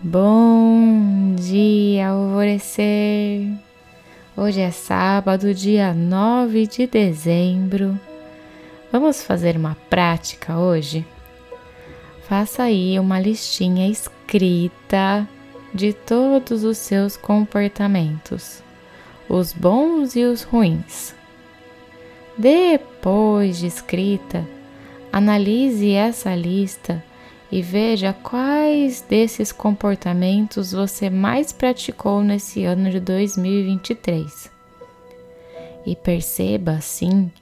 Bom dia, alvorecer! Hoje é sábado, dia 9 de dezembro. Vamos fazer uma prática hoje? Faça aí uma listinha escrita de todos os seus comportamentos, os bons e os ruins. Depois de escrita, analise essa lista e veja quais desses comportamentos você mais praticou nesse ano de 2023. E perceba assim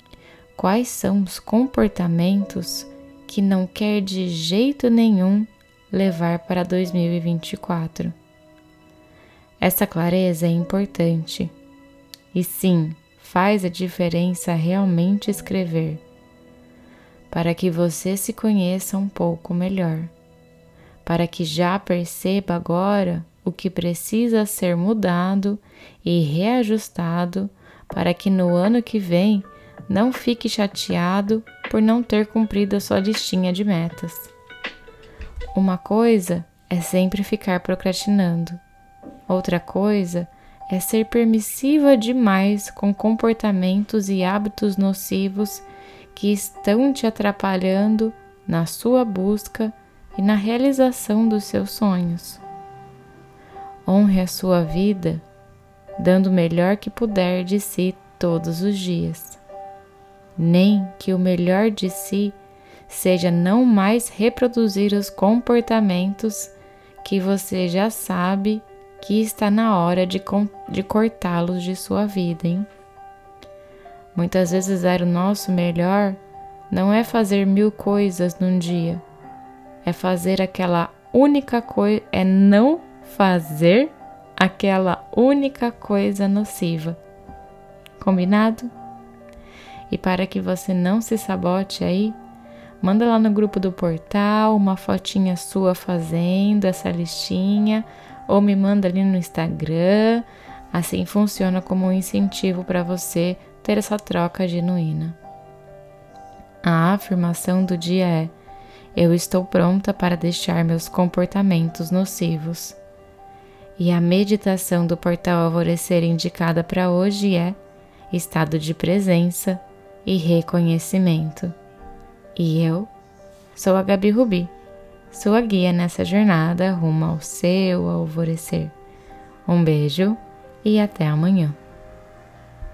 quais são os comportamentos que não quer de jeito nenhum levar para 2024. Essa clareza é importante. E sim, faz a diferença realmente escrever para que você se conheça um pouco melhor, para que já perceba agora o que precisa ser mudado e reajustado para que no ano que vem não fique chateado por não ter cumprido a sua listinha de metas. Uma coisa é sempre ficar procrastinando, outra coisa é ser permissiva demais com comportamentos e hábitos nocivos que estão te atrapalhando na sua busca e na realização dos seus sonhos. Honre a sua vida, dando o melhor que puder de si todos os dias. Nem que o melhor de si seja não mais reproduzir os comportamentos que você já sabe que está na hora de, de cortá-los de sua vida, hein? Muitas vezes dar o nosso melhor não é fazer mil coisas num dia, é fazer aquela única coisa, é não fazer aquela única coisa nociva. Combinado? E para que você não se sabote aí, manda lá no grupo do portal uma fotinha sua fazendo essa listinha ou me manda ali no Instagram. Assim funciona como um incentivo para você ter essa troca genuína. A afirmação do dia é: Eu estou pronta para deixar meus comportamentos nocivos. E a meditação do portal Alvorecer indicada para hoje é estado de presença e reconhecimento. E eu sou a Gabi Rubi, sua guia nessa jornada rumo ao seu alvorecer. Um beijo e até amanhã.